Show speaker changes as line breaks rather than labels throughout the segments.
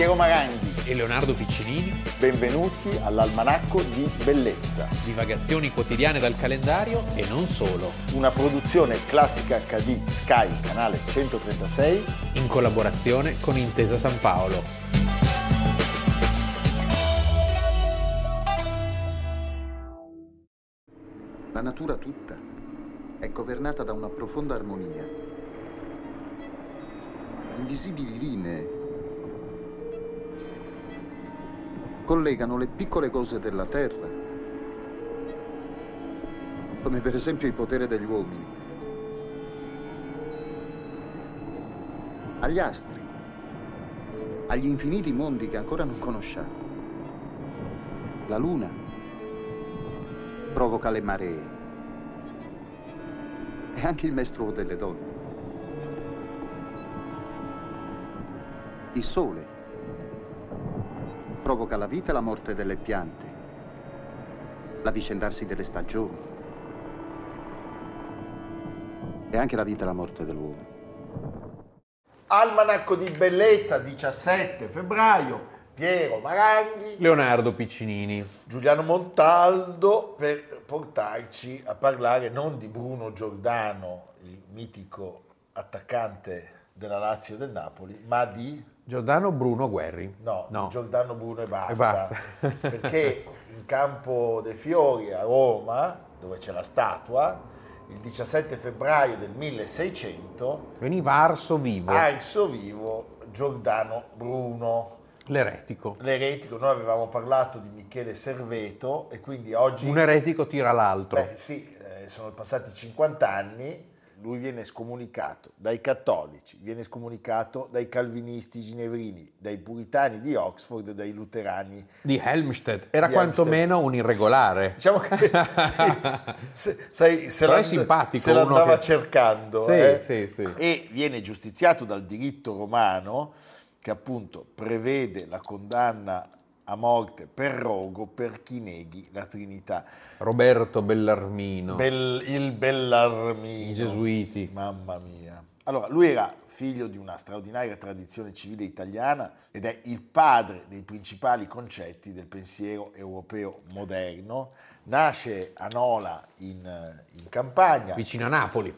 Piero Maranghi
e Leonardo Piccinini.
Benvenuti all'Almanacco di Bellezza.
Divagazioni quotidiane dal calendario e non solo.
Una produzione classica HD Sky, canale 136.
In collaborazione con Intesa San Paolo.
La natura tutta è governata da una profonda armonia. Invisibili linee collegano le piccole cose della Terra, come per esempio il potere degli uomini, agli astri, agli infiniti mondi che ancora non conosciamo. La Luna provoca le maree e anche il mestruo delle donne. Il Sole provoca la vita e la morte delle piante, l'avvicendarsi delle stagioni e anche la vita e la morte dell'uomo.
Almanacco di bellezza, 17 febbraio, Piero Maranghi,
Leonardo Piccinini,
Giuliano Montaldo per portarci a parlare non di Bruno Giordano, il mitico attaccante della Lazio e del Napoli, ma di
Giordano Bruno Guerri.
No,
no.
Giordano Bruno e basta.
E basta.
perché in Campo dei Fiori a Roma, dove c'è la statua, il 17 febbraio del 1600
veniva arso vivo.
Arso vivo Giordano Bruno.
L'eretico.
L'eretico, noi avevamo parlato di Michele Serveto e quindi oggi...
Un eretico tira l'altro.
Beh, sì, eh, sono passati 50 anni lui viene scomunicato dai cattolici, viene scomunicato dai calvinisti ginevrini, dai puritani di Oxford dai luterani
di Helmstedt. Era
di
quantomeno
Helmstedt.
un irregolare.
Diciamo che se, sai, se,
Però simpatico
se l'andava
che...
cercando
sì,
eh?
sì, sì.
e viene giustiziato dal diritto romano che appunto prevede la condanna a morte per rogo per chi neghi la Trinità.
Roberto Bellarmino.
Bel, il Bellarmino.
I gesuiti.
Mamma mia. Allora, lui era figlio di una straordinaria tradizione civile italiana ed è il padre dei principali concetti del pensiero europeo moderno. Nasce a Nola in, in Campania.
Vicino a Napoli.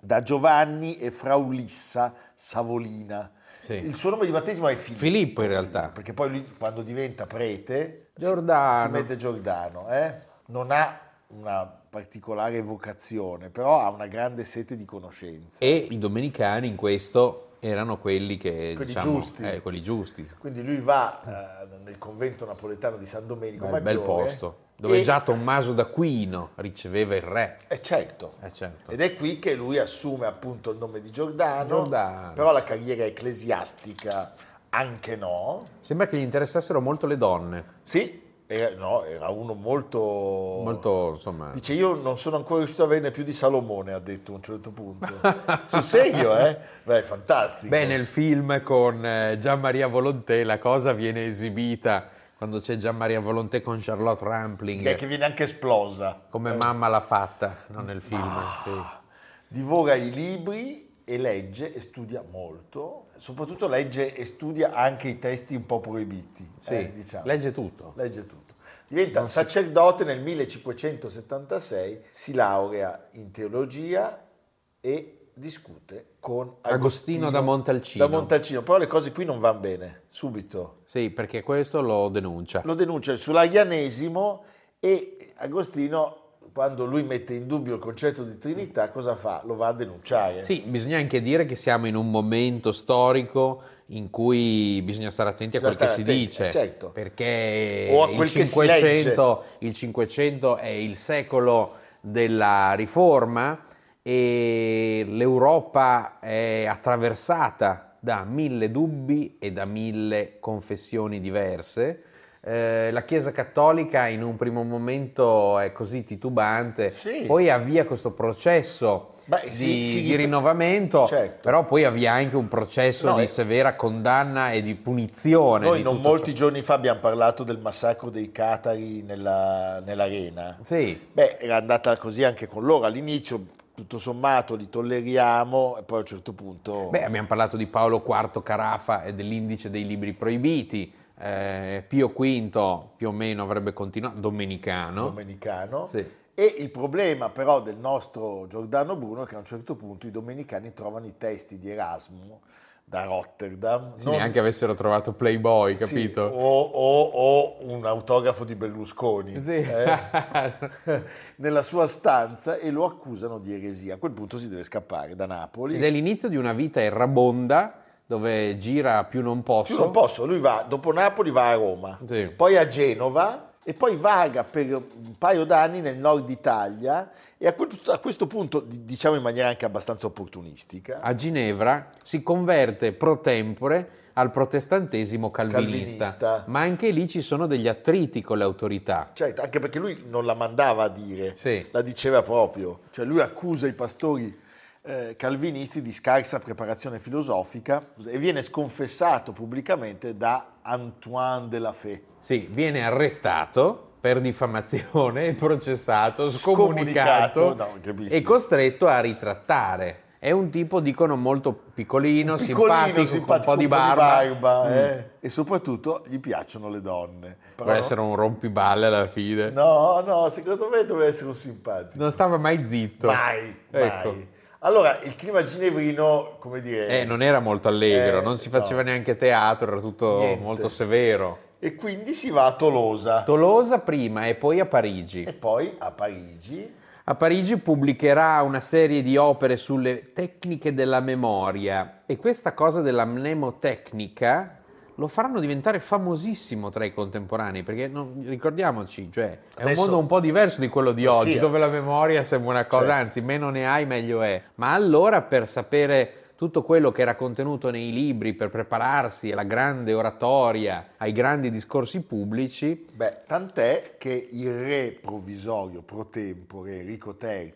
Da Giovanni e Fraulissa Savolina.
Sì.
Il suo nome di battesimo è Filippo.
Filippo in realtà.
Perché poi lui quando diventa prete
Giordano.
Si, mette Giordano. Eh? Non ha una particolare vocazione, però ha una grande sete di conoscenza.
E i domenicani in questo erano quelli che
quelli
diciamo,
giusti.
Eh, quelli giusti.
Quindi lui va eh, nel convento napoletano di San Domenico
Beh,
Maggiore.
bel posto. Dove
e...
già Tommaso d'Aquino riceveva il re.
Eh certo.
eh certo.
Ed è qui che lui assume appunto il nome di Giordano,
Giordano.
però la carriera ecclesiastica anche no.
Sembra che gli interessassero molto le donne.
Sì, era, no, era uno molto...
Molto, insomma...
Dice, io non sono ancora riuscito a averne più di Salomone, ha detto a un certo punto. Sul serio, eh? Beh, fantastico.
Beh, nel film con eh, Gian Maria Volonté la cosa viene esibita quando c'è Gian Maria Volonté con Charlotte Rampling.
Che, che viene anche esplosa.
Come mamma l'ha fatta, non nel film.
Ah,
sì.
Divora i libri e legge e studia molto, soprattutto legge e studia anche i testi un po' proibiti.
Sì,
eh, diciamo.
legge tutto.
Legge tutto. Diventa sacerdote nel 1576, si laurea in teologia e discute con Agostino,
Agostino da Montalcino.
Da Montalcino, però le cose qui non vanno bene, subito.
Sì, perché questo lo denuncia.
Lo denuncia sull'arianesimo e Agostino quando lui mette in dubbio il concetto di Trinità, cosa fa? Lo va a denunciare.
Sì, bisogna anche dire che siamo in un momento storico in cui bisogna stare attenti a quel che si
attenti,
dice,
eh, certo.
perché
o a quel
il,
che
500, il 500 è il secolo della riforma e l'Europa è attraversata da mille dubbi e da mille confessioni diverse. Eh, la Chiesa Cattolica in un primo momento è così titubante,
sì.
poi avvia questo processo
Beh,
di,
sì, sì,
di, rinnovamento,
certo.
però poi avvia anche un processo
no,
di
è...
severa condanna e di punizione.
Noi
di
non molti
ciò.
giorni fa abbiamo parlato del massacro dei catari nella, nell'arena.
Sì.
Beh, era andata così anche con loro all'inizio, tutto sommato li tolleriamo e poi a un certo punto...
Beh, abbiamo parlato di Paolo IV Carafa e dell'indice dei libri proibiti. Eh, Pio V più o meno avrebbe continuato, domenicano.
Domenicano.
Sì.
E il problema però del nostro Giordano Bruno è che a un certo punto i domenicani trovano i testi di Erasmo da Rotterdam.
Se neanche avessero trovato Playboy,
Sì,
capito?
o, o- o un autografo di Berlusconi
Sì.
eh, nella sua stanza e lo accusano di eresia. A quel punto si deve scappare da Napoli.
Ed è l'inizio di una vita errabonda dove gira più non posso.
Più non posso, lui va, dopo Napoli va a Roma,
Sì.
poi a Genova e poi vaga per un paio d'anni nel nord Italia e a, quel- a questo punto, di- diciamo in maniera anche abbastanza opportunistica,
A Ginevra si converte pro tempore al protestantesimo calvinista,
Calvinista.
ma anche lì ci sono degli attriti con le autorità.
certo, anche perché lui non la mandava a dire,
Sì.
la diceva proprio, cioè lui accusa i pastori eh, calvinisti di scarsa preparazione filosofica e viene sconfessato pubblicamente da Antoine de la Fé.
Sì, viene arrestato per diffamazione, processato,
Scomunicato,
scomunicato
no,
e costretto a ritrattare. È un tipo, dicono, molto piccolino,
Piccolino,
simpatico, con un po' di barba.
barba,
Mm.
eh. e soprattutto gli piacciono le donne. Però-
Può essere un rompiballe alla fine.
No, no, secondo me deve essere un simpatico.
Non stava mai zitto.
Mai, mai. Allora, il clima ginevrino, come dire...
Eh, non era molto allegro,
Eh,
non si faceva
no.
neanche teatro, era tutto
Niente.
molto severo.
E quindi si va a Tolosa
Tolosa prima e poi a Parigi.
e poi a Parigi.
A Parigi pubblicherà una serie di opere sulle tecniche della memoria e questa cosa della mnemotecnica lo faranno diventare famosissimo tra i contemporanei, perché non- ricordiamoci, cioè, è un
Adesso-
mondo un po' diverso di quello di oggi,
Sì,
dove la memoria sembra una cosa,
Certo.
anzi, meno ne hai meglio è. Ma allora per sapere tutto quello che era contenuto nei libri, per prepararsi alla grande oratoria, ai grandi discorsi pubblici,
Beh, tant'è che il re provvisorio pro tempore, Enrico III,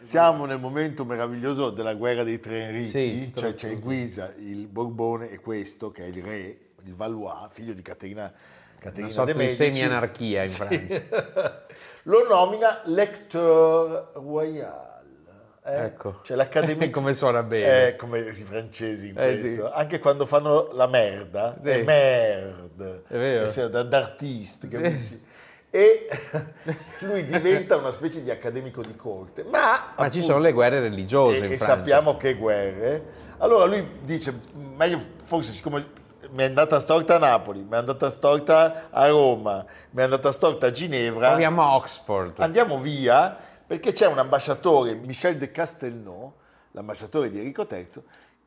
siamo nel momento meraviglioso della guerra dei tre Enrichi,
Sì,
cioè c'è Guisa, il Borbone e questo che è il re, il Valois, figlio di Caterina, Caterina
una sorta
de
di
Medici.
semi-anarchia in
Sì.
Francia.
Lo nomina Lecteur Royal. eh?
Ecco.
Cioè l'Accademia...
Come suona bene.
Eh, come i francesi in
Eh,
questo.
sì.
Anche quando fanno la merda,
Sì.
è merde.
È vero.
Sei da- d'artiste,
Sì.
capisci? E lui diventa una specie di accademico di corte. Ma,
Ma ci
appunto,
sono le guerre religiose
e, e sappiamo che guerre. Allora lui dice, meglio forse siccome mi è andata storta a Napoli, mi è andata storta a Roma, mi è andata storta a Ginevra,
Proviamo a Oxford.
andiamo via perché c'è un ambasciatore, Michel de Castelnau, l'ambasciatore di Enrico III,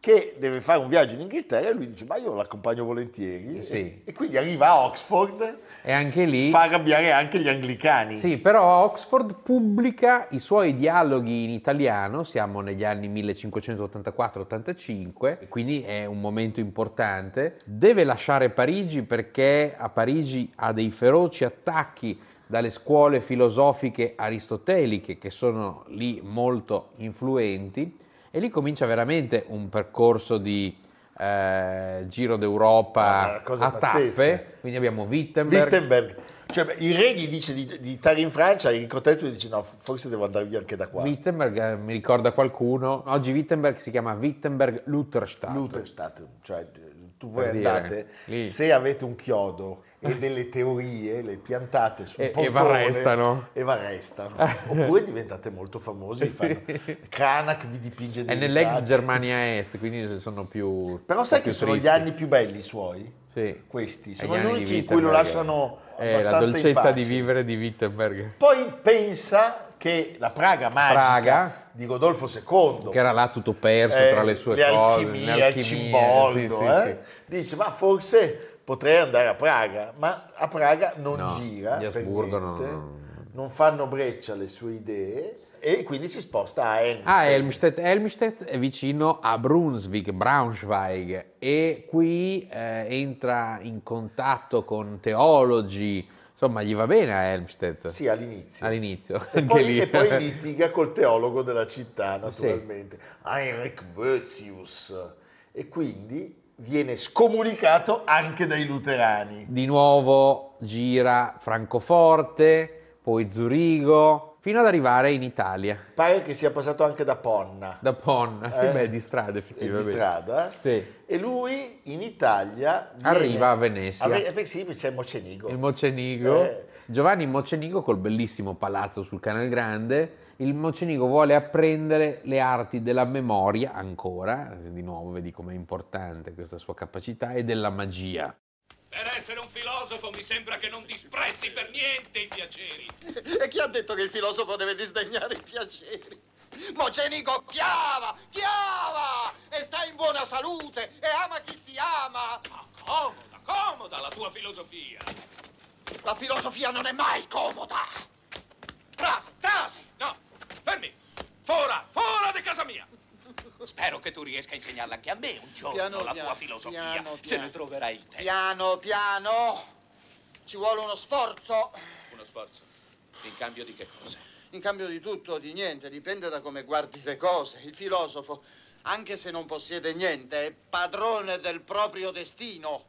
che deve fare un viaggio in Inghilterra e lui dice ma io l'accompagno volentieri
Sì.
e, e quindi arriva a Oxford,
E anche lì...
fa arrabbiare anche gli anglicani.
Sì, però Oxford pubblica i suoi dialoghi in italiano, siamo negli anni 1584-85, quindi è un momento importante. Deve lasciare Parigi perché a Parigi ha dei feroci attacchi dalle scuole filosofiche aristoteliche che sono lì molto influenti e lì comincia veramente un percorso di eh, giro
Ah,
d'Europa
una cosa
a
pazzesca.
tappe, quindi abbiamo Wittenberg,
Wittenberg. Cioè, il re gli dice di, di stare in Francia, Enrico III gli dice no, forse devo andare via anche da qua.
Wittenberg, eh, mi ricorda qualcuno, oggi Wittenberg si chiama Wittenberg Lutherstadt.
Lutherstadt, cioè tu voi
Per dire,
andate,
lì.
se avete un chiodo e delle teorie, le piantate sul
E- e
portone e v'arrestano. Oppure diventate molto famosi, fanno- Cranach vi dipinge
È
dei
nell'ex
ritratti.
Germania Est, quindi sono più
Però sai
più
che sono
tristi.
gli anni più belli i suoi?
Sì.
Questi, sono
gli
unici in cui lo lasciano
È la dolcezza di vivere di Wittenberg.
Poi pensa che la Praga magica
Praga.
di Rodolfo II
Che era là tutto perso
eh,
tra le sue
le
cose,
alchimie,
le
il
alchimie,
cimboldo,
sì, sì,
eh? dice ma forse potrei andare a Praga, ma a Praga non
No,
gira,
gli Asburgo
niente,
no.
non fanno breccia le sue idee e quindi si sposta a Helmstedt.
Ah, Helmstedt. Helmstedt è vicino a Brunswick, Braunschweig, e qui eh, entra in contatto con teologi, insomma, gli va bene a Helmstedt
Sì, all'inizio.
all'inizio.
E
anche
poi,
lì.
e poi litiga col teologo della città, naturalmente, Heinrich Boetius. E quindi viene scomunicato anche dai luterani.
Di nuovo gira Francoforte, poi Zurigo, fino ad arrivare in Italia.
Pare che sia passato anche da Ponna.
Da Ponna, sì,
Eh?
beh, di strada effettivamente.
di strada. eh?
Sì.
E lui in Italia
Arriva a Venezia.
A Ve- eh, sì, c'è Mocenigo.
Il Mocenigo,
Eh.
Giovanni Mocenigo col bellissimo palazzo sul Canal Grande. Il Mocenigo vuole apprendere le arti della memoria ancora, di nuovo vedi com'è importante questa sua capacità, e della magia.
Per essere un filosofo mi sembra che non disprezzi per niente i piaceri.
E chi ha detto che il filosofo deve disdegnare i piaceri? Mocenico chiava, chiava! E sta in buona salute e ama chi si ama!
Ma comoda, comoda la tua filosofia.
La filosofia non è mai comoda! Frase, frase!
Fermi. Fora, fora di casa mia. Spero che tu riesca a insegnarla anche a me un giorno
Piano,
la
piano,
tua filosofia,
piano,
se ne troverai il tempo.
Piano, piano! Ci vuole uno sforzo.
Uno sforzo. In cambio di che cosa?
In cambio di tutto, di niente, dipende da come guardi le cose. Il filosofo, anche se non possiede niente, è padrone del proprio destino.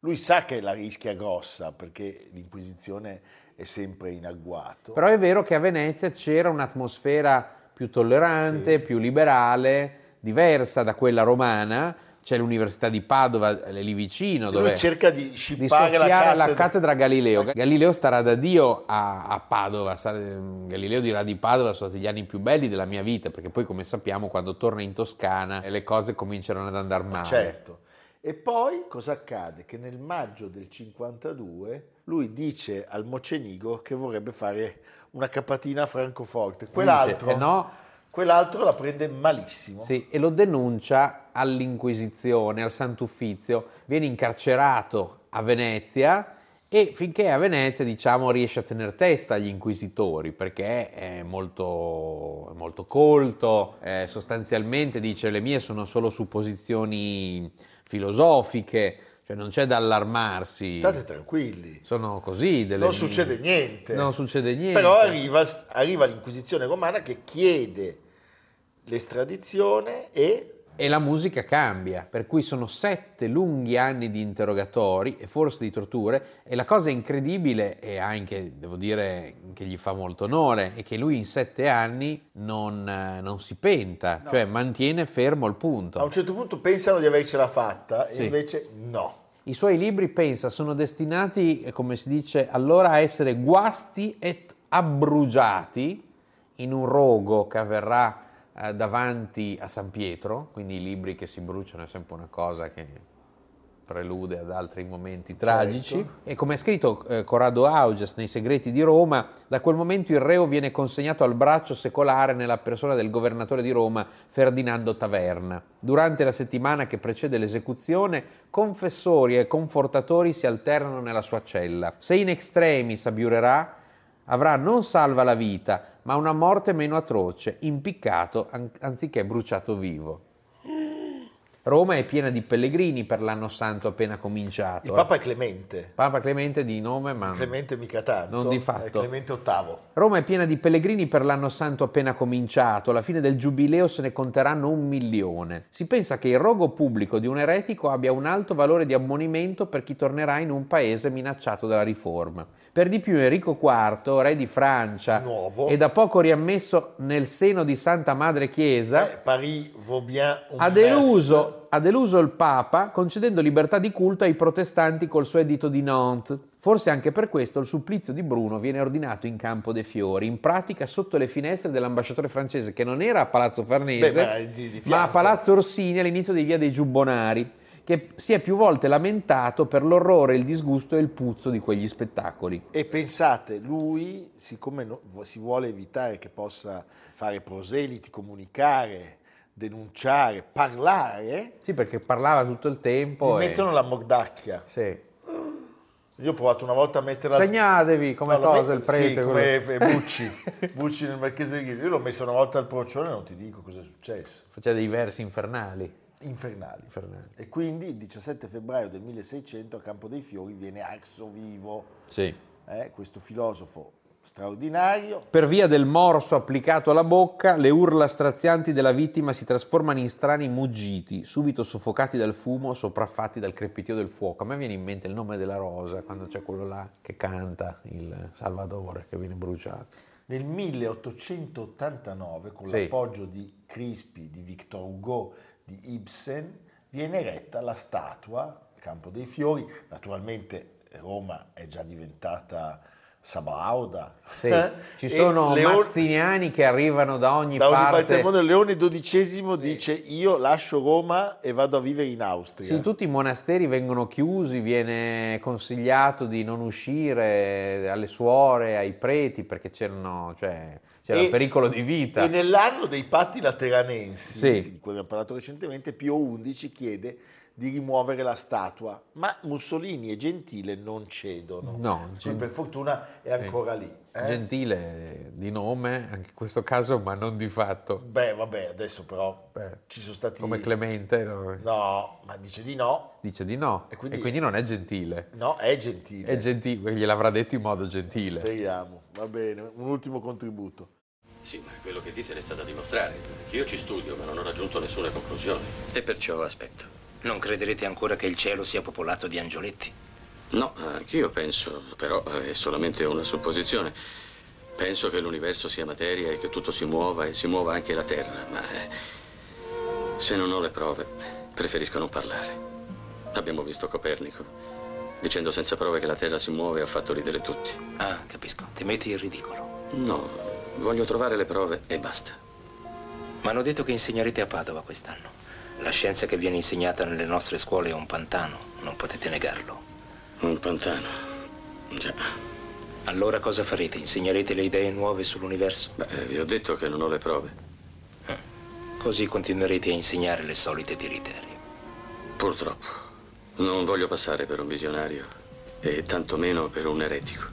Lui sa che la rischia grossa perché l'Inquisizione è sempre in agguato.
Però è vero che a Venezia c'era un'atmosfera più tollerante,
Sì.
più liberale, diversa da quella romana. C'è l'Università di Padova, lì vicino,
Lui
dove
cerca di
di
scippare la
soffiare la
cattedra.
cattedra a Galileo. Galileo starà da Dio a, a Padova. Sa- Galileo dirà di Padova sono stati gli anni più belli della mia vita, perché poi, come sappiamo, quando torna in Toscana le cose cominciano ad andare male.
Certo. E poi cosa accade? Che nel maggio del 52 lui dice al Mocenigo che vorrebbe fare una capatina a Francoforte. Quell'altro,
"Eh no."
quell'altro la prende malissimo.
Sì, e lo denuncia all'Inquisizione, al Sant'Uffizio, viene incarcerato a Venezia e finché a Venezia, diciamo, riesce a tenere testa agli inquisitori perché è molto, molto colto, eh, sostanzialmente dice le mie sono solo supposizioni filosofiche, cioè non c'è da allarmarsi.
State tranquilli.
Sono così. delle-
Non succede niente.
Non succede niente.
Però arriva, arriva l'Inquisizione romana che chiede l'estradizione e
E la musica cambia, per cui sono sette lunghi anni di interrogatori e forse di torture e la cosa incredibile e anche, devo dire, che gli fa molto onore è che lui in sette anni non, eh, non si penta, cioè mantiene fermo il punto.
a un certo punto pensano di avercela fatta
Sì.
e invece no.
I suoi libri, pensa, sono destinati, eh, come si dice allora, a essere guasti et abbrugiati in un rogo che avverrà eh, davanti a San Pietro, quindi i libri che si bruciano è sempre una cosa che prelude ad altri momenti tragici. E come ha scritto eh, Corrado Auges nei Segreti di Roma, da quel momento il reo viene consegnato al braccio secolare nella persona del governatore di Roma, Ferdinando Taverna. Durante la settimana che precede l'esecuzione, confessori e confortatori si alternano nella sua cella. Se in extremis abiurerà, avrà non salva la vita, ma una morte meno atroce, impiccato an- anziché bruciato vivo. Roma è piena di pellegrini per l'anno santo appena cominciato.
Il
eh.
Papa è Clemente.
Papa Clemente di nome, ma
Clemente mica tanto.
Non di
è
fatto.
Clemente VIII.
Roma è piena di pellegrini per l'anno santo appena cominciato, alla fine del giubileo se ne conteranno un milione. Si pensa che il rogo pubblico di un eretico abbia un alto valore di ammonimento per chi tornerà in un paese minacciato dalla riforma. Per di più Enrico IV, re di Francia,
Nuovo.
e da poco riammesso nel seno di Santa Madre Chiesa,
Eh, Paris un
ha
mess.
Ha deluso il Papa concedendo libertà di culto ai protestanti col suo editto di Nantes. Forse anche per questo il supplizio di Bruno viene ordinato in Campo dei Fiori, in pratica sotto le finestre dell'ambasciatore francese, che non era a Palazzo Farnese,
Beh, ma di- di
ma a. Palazzo Orsini all'inizio di Via dei Giubbonari, che si è più volte lamentato per l'orrore, il disgusto e il puzzo di quegli spettacoli.
E pensate, lui, siccome si vuole evitare che possa fare proseliti, comunicare, denunciare, parlare,
Sì, perché parlava tutto il tempo. e-
mettono la mordacchia.
Sì.
Io ho provato una volta a metterla...
Segnatevi come
No,
cosa
met-
il prete.
Sì,
quello-
come Bucci. Bucci nel Marchese di Ghirò. Io l'ho messo una volta al procione e non ti dico cosa è successo.
Faceva dei versi infernali.
Infernali.
Infernali.
E quindi il 17 febbraio del 1600 a Campo dei Fiori viene arso vivo
Sì.
eh, questo filosofo straordinario.
Per via del morso applicato alla bocca, le urla strazianti della vittima si trasformano in strani muggiti, subito soffocati dal fumo, sopraffatti dal crepitio del fuoco. A me viene in mente il nome della rosa, quando c'è quello là che canta il Salvatore che viene bruciato.
Nel 1889, con
Sì.
l'appoggio di Crispi, di Victor Hugo, di Ibsen, viene eretta la statua Campo dei Fiori. Naturalmente Roma è già diventata Sabauda.
Sì,
Eh?
Ci sono
Leone-
mazziniani che arrivano da ogni,
da ogni
parte.
parte del mondo. Leone XII dice io lascio Roma e vado a vivere in Austria.
Sì, tutti i monasteri vengono chiusi, viene consigliato di non uscire alle suore, ai preti, perché c'erano, cioè, c'era
E-
pericolo di vita.
E nell'anno dei patti lateranensi,
Sì.
di cui abbiamo parlato recentemente, Pio XI chiede di rimuovere la statua, ma Mussolini e Gentile non cedono.
No, Gen-
per fortuna è ancora lì. eh?
Gentile di nome, anche in questo caso, ma non di fatto.
Beh, vabbè, adesso però
Beh,
ci sono stati...
Come Clemente no?
No, ma dice di no.
dice di no,
E
e
quindi-
quindi, non è gentile.
No, è Gentile.
È gentile, gliel'avrà detto in modo gentile.
Speriamo. Va bene, un ultimo contributo.
Sì, ma quello che dite resta da dimostrare. Io ci studio, ma non ho raggiunto nessuna conclusione.
E perciò aspetto. Non crederete ancora che il cielo sia popolato di angioletti?
No, anch'io penso, però è solamente una supposizione. Penso che l'universo sia materia e che tutto si muova e si muova anche la Terra, ma eh, se non ho le prove, preferisco non parlare. Abbiamo visto Copernico. Dicendo senza prove che la Terra si muove ha fatto ridere tutti.
Ah, capisco. Temete il ridicolo.
No, voglio trovare le prove e basta.
Ma hanno detto che insegnerete a Padova quest'anno. La scienza che viene insegnata nelle nostre scuole è un pantano, non potete negarlo.
Un pantano. Già.
Allora cosa farete? Insegnerete le idee nuove sull'universo?
Beh, vi ho detto che non ho le prove.
Così continuerete a insegnare le solite tiriterie.
Purtroppo. Non voglio passare per un visionario e tantomeno per un eretico.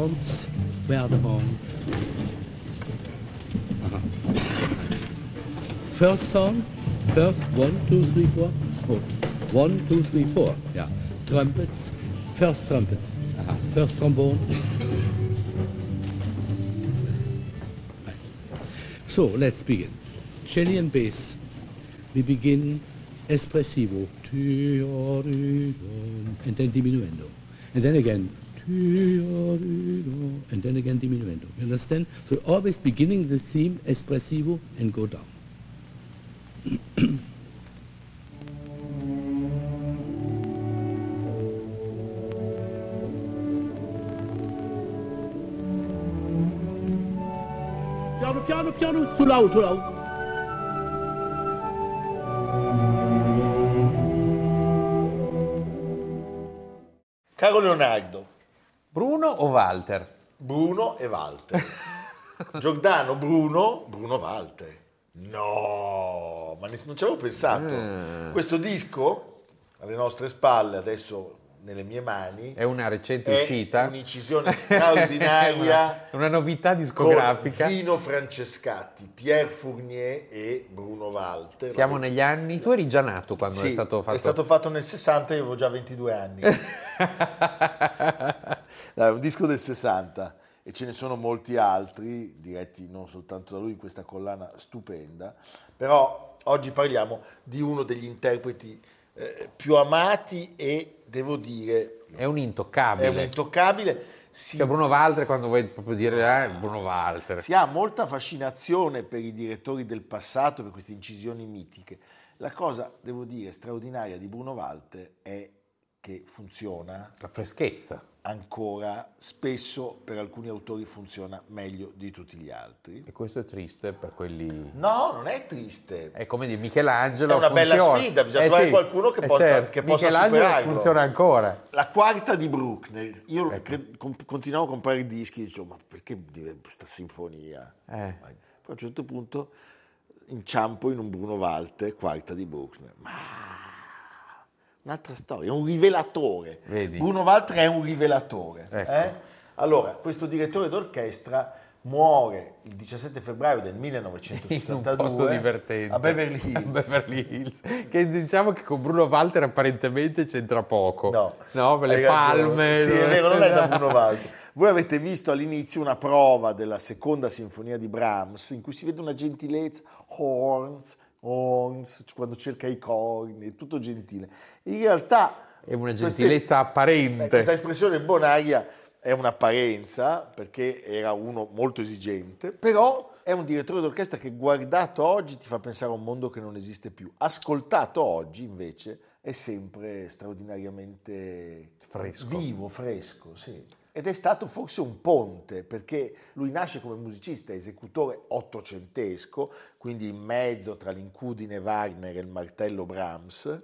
Horns, where are the horns? Uh-huh. First horn, first, one, two, three, four. Oh, one, two, three, four. Yeah. Trumpets, first trumpet. Uh-huh. First trombone. Right. So let's begin. Cello and bass. We begin espressivo, and then diminuendo, and then again, and then again diminuendo. You understand? So always beginning the theme espressivo and go down. Piano, piano, piano, too loud, too loud.
Caro Leonardo,
o Walter?
Bruno e Walter. Giordano, Bruno, Bruno Walter. No, ma non ci avevo pensato.
Ah.
Questo disco, alle nostre spalle, adesso nelle mie mani,
È una recente
è
uscita.
un'incisione straordinaria
una, una novità
con
discografica.
Zino Francescatti, Pierre Fournier e Bruno Walter.
Siamo
Vabbè.
negli anni. Tu eri già nato quando
Sì,
è stato fatto.
è stato fatto nel 60, io avevo già 22 anni. Dai, è un disco del 60 e ce ne sono molti altri, diretti non soltanto da lui in questa collana stupenda, però oggi parliamo di uno degli interpreti eh, più amati e devo dire
È un
è
intoccabile.
un intoccabile. Si,
Cioè, Bruno Walter, quando vuoi proprio dire eh, Bruno Walter.
si ha molta fascinazione per i direttori del passato, per queste incisioni mitiche. La cosa, devo dire, straordinaria di Bruno Walter è che funziona
La freschezza.
ancora, spesso per alcuni autori funziona meglio di tutti gli altri.
E questo è triste per quelli.
No, non è triste.
È come di Michelangelo.
È una bella
funziona.
sfida, bisogna
Eh
trovare
sì,
qualcuno che
eh
possa-
certo.
che possa superarlo.
funziona ancora.
La quarta di Bruckner, io
Ecco.
cre- continuavo a comprare i dischi e dicevo, ma perché questa sinfonia?
Eh.
Poi a un certo punto inciampo in un Bruno Walter, quarta di Bruckner. Ma un'altra storia, un rivelatore.
Vedi?
Bruno Walter è un rivelatore.
Ecco.
eh? Allora, questo direttore d'orchestra muore il 17 febbraio del
In un
1962
posto divertente
a Beverly Hills.
A Beverly Hills. Che diciamo che con Bruno Walter apparentemente c'entra poco.
No,
no per le palme.
Sì, è vero, non è da Bruno Walter. Voi avete visto all'inizio una prova della seconda sinfonia di Brahms in cui si vede una gentilezza, horns, Ons, quando cerca i corni, è tutto gentile. In realtà...
È una
questa-
gentilezza apparente.
eh, Questa espressione bonaria è un'apparenza, perché era uno molto esigente, però è un direttore d'orchestra che guardato oggi ti fa pensare a un mondo che non esiste più. Ascoltato oggi, invece, è sempre straordinariamente
Fresco.
vivo, fresco, sì. Ed è stato forse un ponte, perché lui nasce come musicista, esecutore ottocentesco, quindi in mezzo tra l'incudine Wagner e il martello Brahms,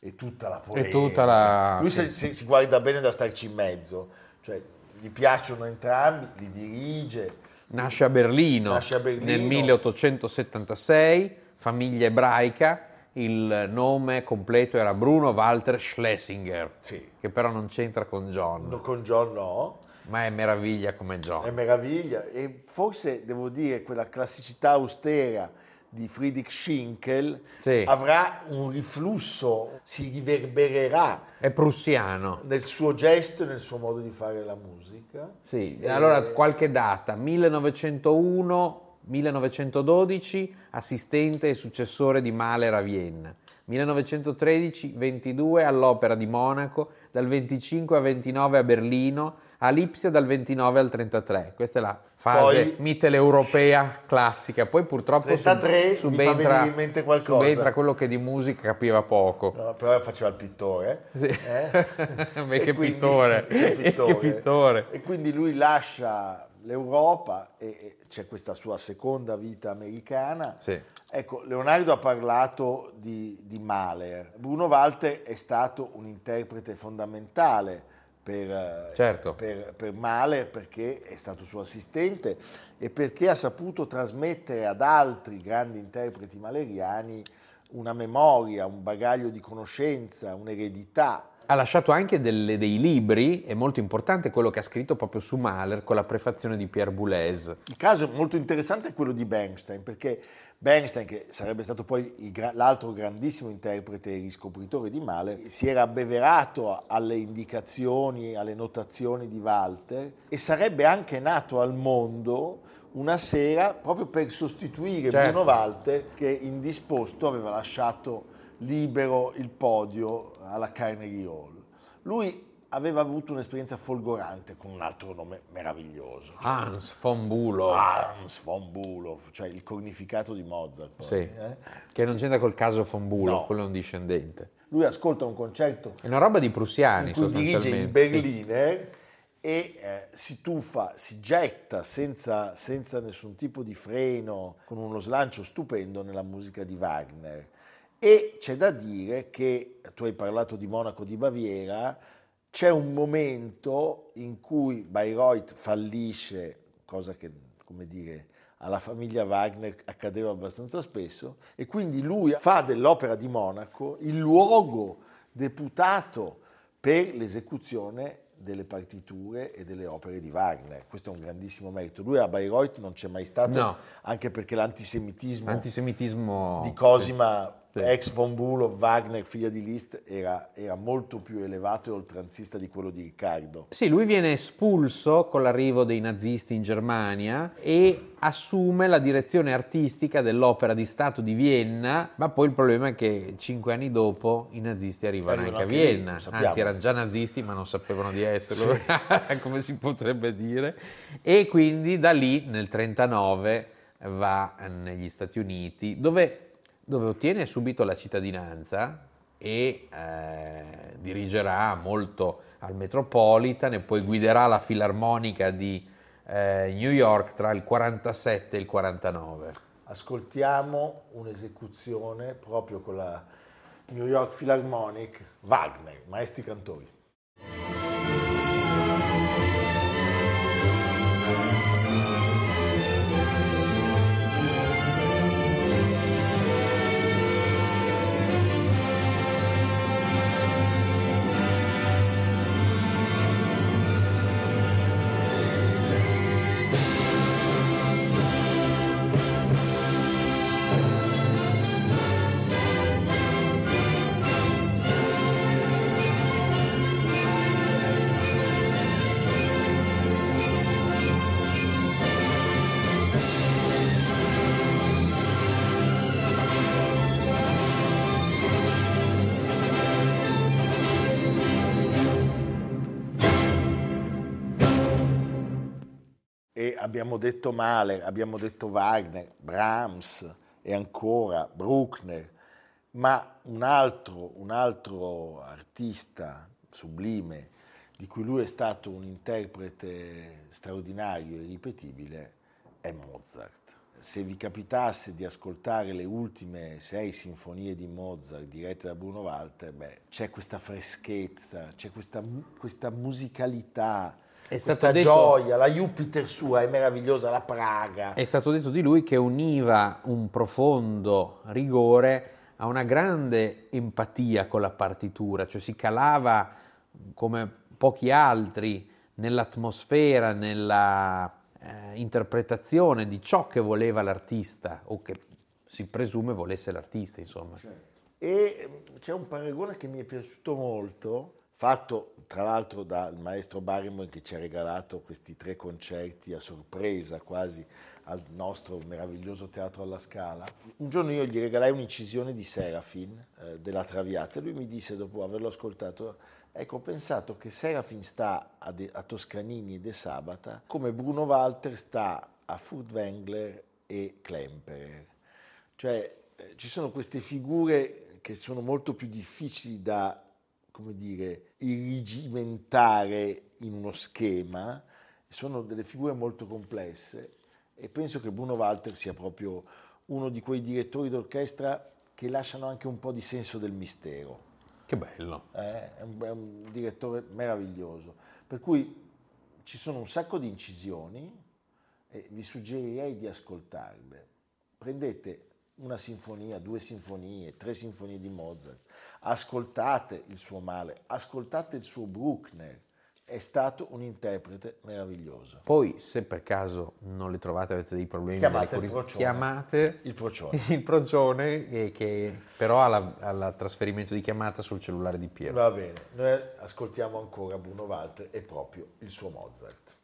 e tutta la polemica.
tutta la-
Lui se- se- si guarda bene da starci in mezzo, cioè gli piacciono entrambi, li dirige.
Nasce a Berlino,
Nasce a Berlino.
nel 1876, famiglia ebraica, il nome completo era Bruno Walter Schlesinger,
Sì.
che però non c'entra con John,
No, Con John no,
ma è meraviglia come John.
è meraviglia. E forse devo dire quella classicità austera di Friedrich Schinkel
Sì.
avrà un riflusso, si riverbererà
È prussiano.
nel suo gesto e nel suo modo di fare la musica.
Sì,
Eh,
allora qualche data, 1901, 1912, assistente e successore di Mahler a Vienna. 1913, 22 all'Opera di Monaco, dal 25 al 29 a Berlino, a Lipsia dal 29 al 33. Questa è la fase
Poi-
mitteleuropea classica. Poi purtroppo sub-
33 mi fa
subentra,
venire in mente qualcosa.
subentra quello che di musica capiva poco.
No, però faceva il pittore.
Sì.
Eh?
Beh, che
quindi-
pittore.
che pittore.
Che pittore.
E quindi lui lascia l'Europa e, c'è questa sua seconda vita americana.
Sì.
Ecco, Leonardo ha parlato di, di Mahler. Bruno Walter è stato un interprete fondamentale per, eh,
Certo.
per, per Mahler perché è stato suo assistente e perché ha saputo trasmettere ad altri grandi interpreti maleriani una memoria, un bagaglio di conoscenza, un'eredità.
Ha lasciato anche delle- dei libri, è molto importante quello che ha scritto proprio su Mahler con la prefazione di Pierre Boulez.
Il caso molto interessante è quello di Bernstein, perché Bernstein, che sarebbe stato poi il l'altro grandissimo interprete e riscopritore di Mahler, si era abbeverato alle indicazioni, alle notazioni di Walter e sarebbe anche nato al mondo una sera proprio per sostituire
Certo.
Bruno Walter che indisposto aveva lasciato libero il podio alla Carnegie Hall. Lui aveva avuto un'esperienza folgorante con un altro nome meraviglioso,
Hans von Bülow,
Hans von Bülow, cioè il cornificato di Mozart. poi,
sì,
eh.
che non c'entra col caso von Bülow,
No.
quello è un discendente.
Lui ascolta un concerto
È una roba di prussiani
in cui dirige il
sostanzialmente. sì.
Berliner e eh, si tuffa, si getta senza, senza nessun tipo di freno, con uno slancio stupendo nella musica di Wagner. E c'è da dire che, tu hai parlato di Monaco di Baviera, c'è un momento in cui Bayreuth fallisce, cosa che, come dire, alla famiglia Wagner accadeva abbastanza spesso, e quindi lui fa dell'opera di Monaco il luogo deputato per l'esecuzione delle partiture e delle opere di Wagner. Questo è un grandissimo merito. Lui a Bayreuth non c'è mai stato,
No.
anche perché l'antisemitismo
Antisemitismo
di Cosima. Ex von Bülow, Wagner, figlia di Liszt, era, era molto più elevato e oltranzista di quello di Riccardo.
Sì, lui viene espulso con l'arrivo dei nazisti in Germania e assume la direzione artistica dell'Opera di Stato di Vienna, ma poi il problema è che cinque anni dopo i nazisti arrivano,
Arrivano
anche a
lì,
Vienna,
sappiamo.
anzi erano già nazisti ma non sapevano di esserlo, come si potrebbe dire, e quindi da lì nel 39 va negli Stati Uniti dove dove ottiene subito la cittadinanza e eh, dirigerà molto al Metropolitan e poi guiderà la filarmonica di eh, New York tra il 47 e il 49.
Ascoltiamo un'esecuzione proprio con la New York Philharmonic, Wagner, maestri cantori. Abbiamo detto Mahler, abbiamo detto Wagner, Brahms e ancora Bruckner, ma un altro, un altro artista sublime di cui lui è stato un interprete straordinario e irripetibile è Mozart. Se vi capitasse di ascoltare le ultime sei sinfonie di Mozart dirette da Bruno Walter, beh, c'è questa freschezza, c'è questa, questa musicalità,
È
questa
detto-
gioia, la Jupiter sua è meravigliosa, la Praga.
È stato detto di lui che univa un profondo rigore a una grande empatia con la partitura, cioè si calava come pochi altri nell'atmosfera, nella eh, interpretazione di ciò che voleva l'artista o che si presume volesse l'artista, insomma.
E eh, c'è un paragone che mi è piaciuto molto, fatto tra l'altro dal maestro Barrymore che ci ha regalato questi tre concerti a sorpresa quasi al nostro meraviglioso teatro alla Scala. Un giorno io gli regalai un'incisione di Serafin eh, della Traviata e lui mi disse dopo averlo ascoltato Ecco, ho pensato che Serafin sta a, De- a Toscanini e De Sabata come Bruno Walter sta a Furtwängler e Klemperer. Cioè, eh, ci sono queste figure che sono molto più difficili da, come dire, irrigimentare in uno schema, sono delle figure molto complesse e penso che Bruno Walter sia proprio uno di quei direttori d'orchestra che lasciano anche un po' di senso del mistero.
Che bello.
Eh, È, un, è un direttore meraviglioso. Per cui ci sono un sacco di incisioni e vi suggerirei di ascoltarle. Prendete una sinfonia, due sinfonie, tre sinfonie di Mozart, ascoltate il suo male, ascoltate il suo Bruckner. È stato un interprete meraviglioso.
Poi, se per caso non le trovate, avete dei problemi,
Chiamate il procione.
chiamate
Il procione.
il procione che, che però ha il trasferimento di chiamata sul cellulare di Piero.
Va bene, noi ascoltiamo ancora Bruno Walter e proprio il suo Mozart.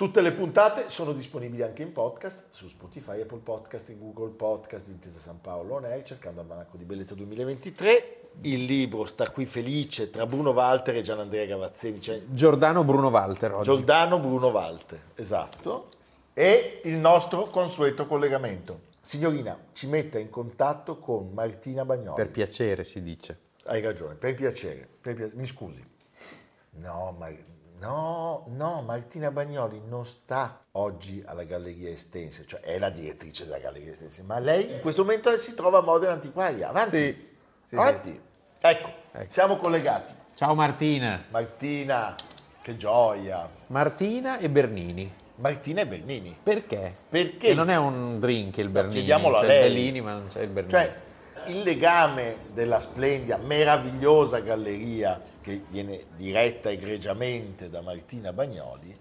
Tutte le puntate sono disponibili anche in podcast su Spotify, Apple Podcast, in Google Podcast, Intesa San Paolo On Air, cercando Almanacco di Bellezza 2023. Il libro sta qui felice tra Bruno Walter e Gianandrea Gavazzeni, cioè
Giordano Bruno Walter oggi.
Giordano Bruno Walter, esatto. E il nostro consueto collegamento. Signorina, ci metta in contatto con Martina Bagnoli.
per piacere si dice.
Hai ragione, per piacere, per piacere. mi scusi. No, ma, no, no, Martina Bagnoli non sta oggi alla Galleria Estense, cioè è la direttrice della Galleria Estense, ma lei in questo momento si trova a Modena Antiquaria. Avanti,
Sì, sì,
avanti. Ecco,
Ecco.
siamo collegati.
Ciao Martina.
Martina, che gioia.
Martina e Bernini.
Martina e Bernini.
Perché?
Perché
Che non è un drink il Bernini.
chiediamolo a
c'è
lei.
Bellini ma non c'è il Bernini.
Cioè, il legame della splendida, meravigliosa galleria che viene diretta egregiamente da Martina Bagnoli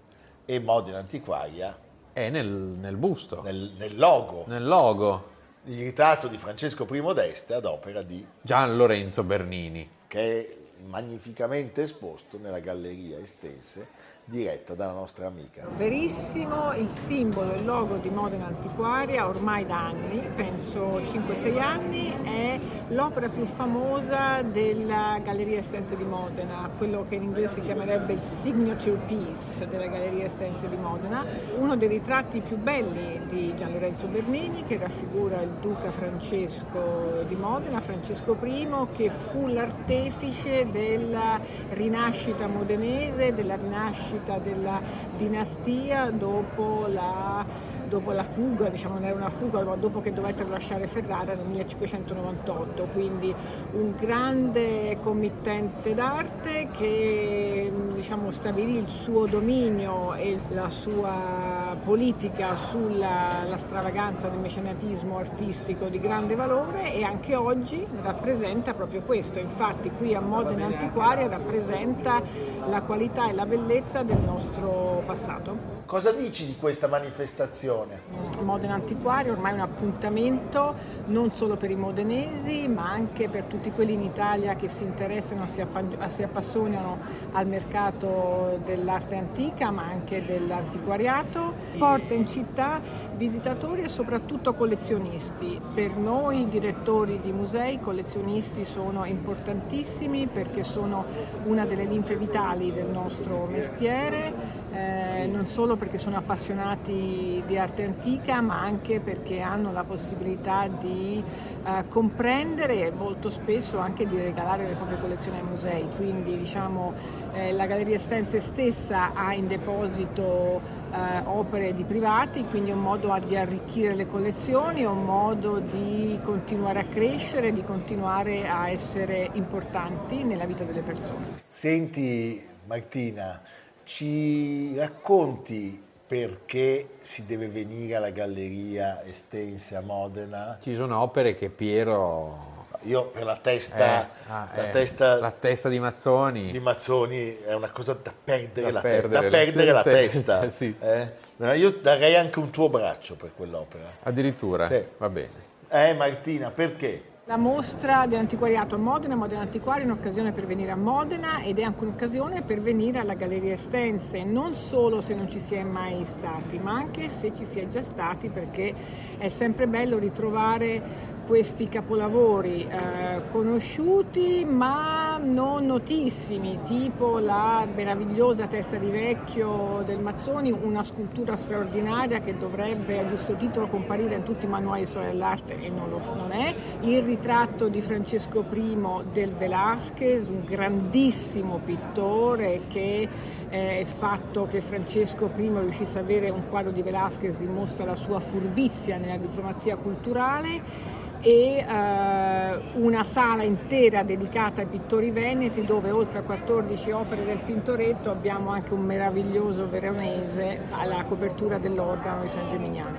e Modena Antiquaria
è nel, nel busto, nel,
nel, nel logo,
logo.
il ritratto di Francesco I d'Este ad opera di
Gian Lorenzo Bernini.
che è magnificamente esposto nella galleria Estense diretta dalla nostra amica.
Verissimo, il simbolo, il logo di Modena Antiquaria ormai da anni, penso 5-6 anni, è l'opera più famosa della Galleria Estense di Modena, quello che in inglese si chiamerebbe il signature piece della Galleria Estense di Modena, uno dei ritratti più belli di Gian Lorenzo Bernini che raffigura il duca Francesco di Modena, Francesco I, che fu l'artefice della rinascita modenese, della rinascita della dinastia dopo la dopo la fuga, diciamo non era una fuga, ma dopo che dovettero lasciare Ferrara nel 1598, quindi un grande committente d'arte che diciamo, stabilì il suo dominio e la sua politica sulla stravaganza del mecenatismo artistico di grande valore e anche oggi rappresenta proprio questo, infatti qui a Modena Antiquaria rappresenta la qualità e la bellezza del nostro passato.
Cosa dici di questa manifestazione?
Modena Antiquario ormai è un appuntamento non solo per i modenesi ma anche per tutti quelli in Italia che si interessano, si, si appassionano al mercato dell'arte antica ma anche dell'antiquariato. Porta in città visitatori e soprattutto collezionisti. Per noi direttori di musei, collezionisti sono importantissimi perché sono una delle linfe vitali del nostro mestiere, eh, non solo perché sono appassionati di arte antica, ma anche perché hanno la possibilità di eh, comprendere e molto spesso anche di regalare le proprie collezioni ai musei. Quindi diciamo, eh, la Galleria Stenze stessa ha in deposito eh, opere di privati, quindi un modo di arricchire le collezioni, un modo di continuare a crescere, di continuare a essere importanti nella vita delle persone.
Senti Martina, ci racconti perché si deve venire alla Galleria Estense a Modena?
Ci sono opere che Piero
io per la testa, eh, ah, la, eh, testa
la, testa, di Mazzoni.
di Mazzoni è una cosa da perdere, da la, perdere, te- da perdere la, testa. testa. sì. eh? Io darei anche un tuo braccio per quell'opera.
Addirittura? Sì. Va bene.
Eh Martina, perché?
La mostra di antiquariato a Modena, Modena Antiquario, è un'occasione per venire a Modena ed è anche un'occasione per venire alla Galleria Estense, non solo se non ci si è mai stati, ma anche se ci si è già stati perché è sempre bello ritrovare questi capolavori eh, conosciuti ma non notissimi, tipo la meravigliosa testa di vecchio del Mazzoni, una scultura straordinaria che dovrebbe a giusto titolo comparire in tutti i manuali di storia dell'arte e non lo non è, il ritratto di Francesco I del Velázquez, un grandissimo pittore che eh, il fatto che Francesco I riuscisse ad avere un quadro di Velázquez dimostra la sua furbizia nella diplomazia culturale e eh, una sala intera dedicata ai pittori veneti dove oltre a 14 opere del Tintoretto abbiamo anche un meraviglioso veronese alla copertura dell'organo di San Gimignano.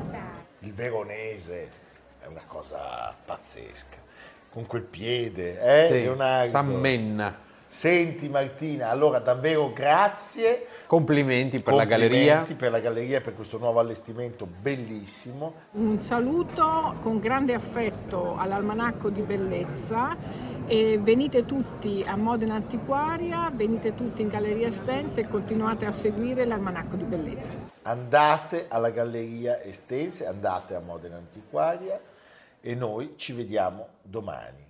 Il veronese è una cosa pazzesca, con quel piede, eh,
sì, Leonardo? San Menna.
Senti Martina, allora davvero grazie.
Complimenti per
Complimenti
la galleria.
per la galleria per questo nuovo allestimento bellissimo.
Un saluto con grande affetto all'Almanacco di Bellezza e venite tutti a Modena Antiquaria, venite tutti in Galleria Estense e continuate a seguire l'Almanacco di Bellezza.
Andate alla Galleria Estense, andate a Modena Antiquaria e noi ci vediamo domani.